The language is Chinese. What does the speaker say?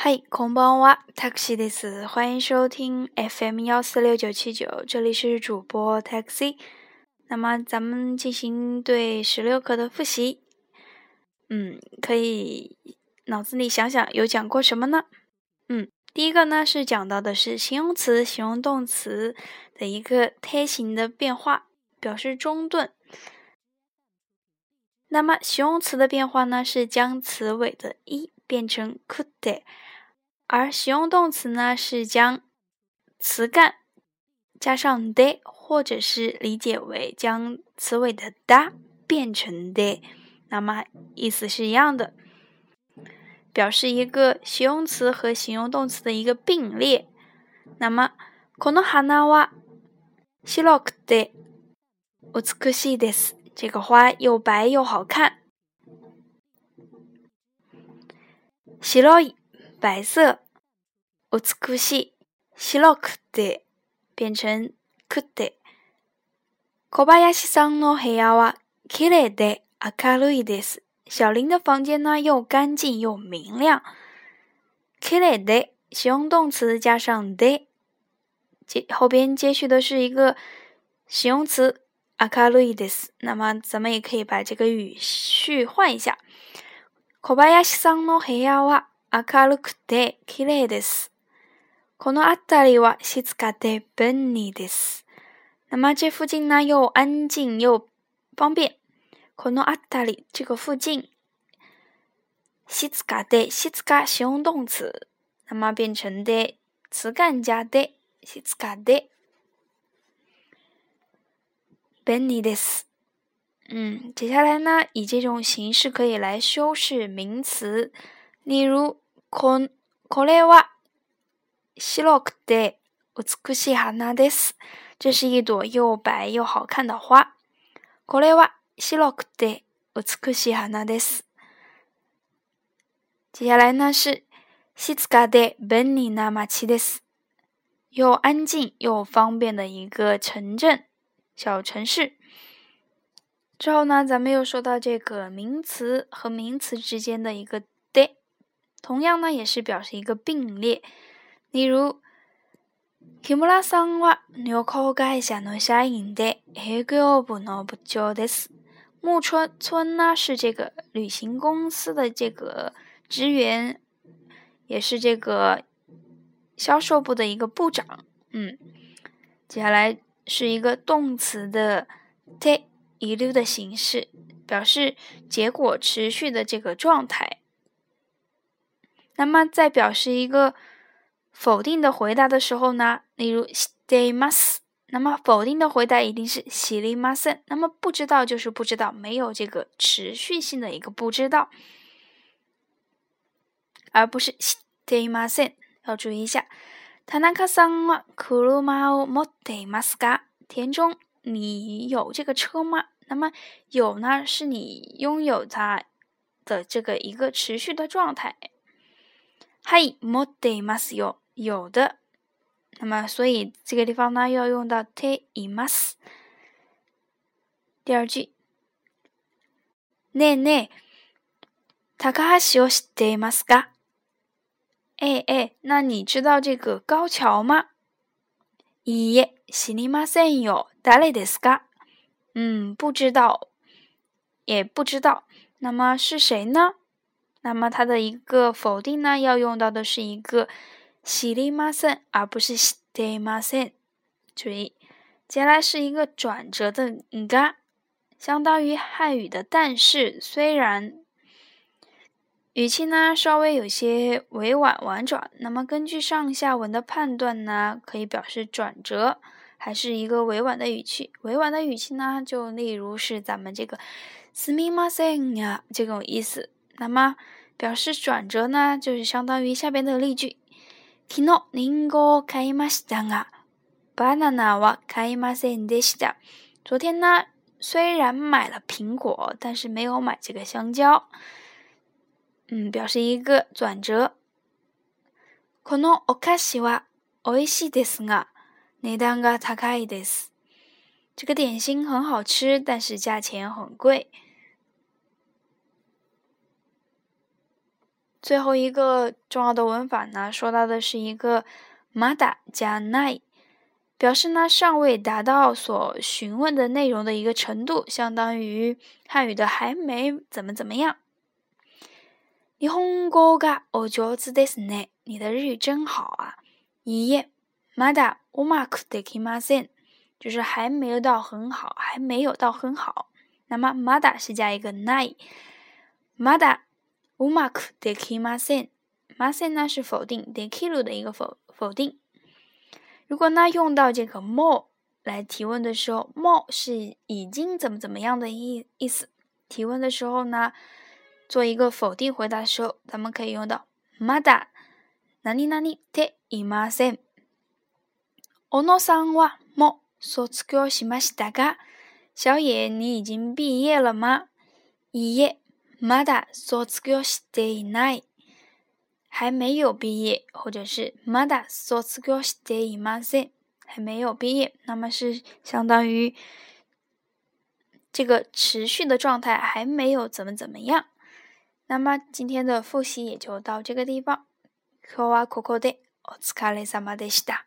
嗨，空邦哇，taxi 的是，欢迎收听 FM 幺四六九七九，这里是主播 taxi。那么咱们进行对十六课的复习。嗯，可以脑子里想想有讲过什么呢？嗯，第一个呢是讲到的是形容词、形容动词的一个胎形的变化，表示中顿。那么形容词的变化呢是将词尾的一变成 could。而形容动词呢，是将词干加上的，或者是理解为将词尾的哒变成的，那么意思是一样的，表示一个形容词和形容动词的一个并列。那么この花は白くて美しいです。这个花又白又好看。白い。 白色，美しい、白くて变成くて。小林さんの部屋は綺麗で明るいです。小林的房间呢，又干净又明亮。綺麗で形容动词加上で，接后边接续的是一个形容词明るいです。那么咱们也可以把这个语序换一下。小林さんの部屋は 明るくて綺麗です。この辺りは静かで便利です。那么这附近呢又安静又方便。この辺り这个附近，静かで静か形容动词，那么变成的词干加で静かで便利です。嗯，接下来呢，以这种形式可以来修饰名词。例如、こ、これは白くて美しい花です。这是一朵又白又好看的花。これは白くて美しい花です。接下来呢是静かで便利な街です。又安静又方便的一个城镇、小城市。之后呢，咱们又说到这个名词和名词之间的一个で。 同样呢，也是表示一个并列。例如，木村さんは旅行会社の社員で営業部の部長です。木村村呢是这个旅行公司的这个职员，也是这个销售部的一个部长。嗯，接下来是一个动词的て一溜的形式，表示结果持续的这个状态。 那么在表示一个否定的回答的时候呢，例如 stay must，那么否定的回答一定是 silly mustn't。那么不知道就是不知道，没有这个持续性的一个不知道，而不是 stay mustn't。要注意一下。田中さんは車を持っていますか？田中，你有这个车吗？那么有呢，是你拥有它的这个一个持续的状态。 はい持っていますよ，有的。那么，所以这个地方呢，要用到ています。第二句，ねえねえ、高橋を知っていますか？哎哎，那你知道这个高桥吗？いいえ、知りませんよ。誰ですか？嗯，不知道，也不知道。那么是谁呢？ 那么它的一个否定呢，要用到的是一个知りません，而不是知っていません。注意，接下来是一个转折的が，相当于汉语的但是，虽然，语气呢稍微有些委婉婉转。那么根据上下文的判断呢，可以表示转折，还是一个委婉的语气。委婉的语气呢，就例如是咱们这个すみません呀这种意思。 那么表示转折呢，就是相当于下边的例句：昨日リンゴを買いましたが、バナナは買いませんでした。昨天呢，虽然买了苹果，但是没有买这个香蕉。嗯，表示一个转折。このお菓子は美味しいですが、値段が高いです。这个点心很好吃，但是价钱很贵。 最后一个重要的文法呢，说到的是一个まだ加ない，表示呢尚未达到所询问的内容的一个程度，相当于汉语的还没怎么怎么样。日本語がお上手ですね。你的日语真好啊。いいえ、まだうまくできません。就是还没有到很好，还没有到很好。那么まだ是加一个ない。まだ うまくできません。ません呢是否定，できる的一个否否定。如果呢用到这个も来提问的时候，も是已经怎么怎么样的意意思。提问的时候呢，做一个否定回答的时候，咱们可以用到まだ何々でいません。小野さんはも卒業しましたが、小野你已经毕业了吗？いいえ、 まだ卒業していない。还没有毕业，或者是まだ卒業していません。还没有毕业，那么是相当于这个持续的状态还没有怎么怎么样。那么今天的复习也就到这个地方。今日はここでお疲れ様でした。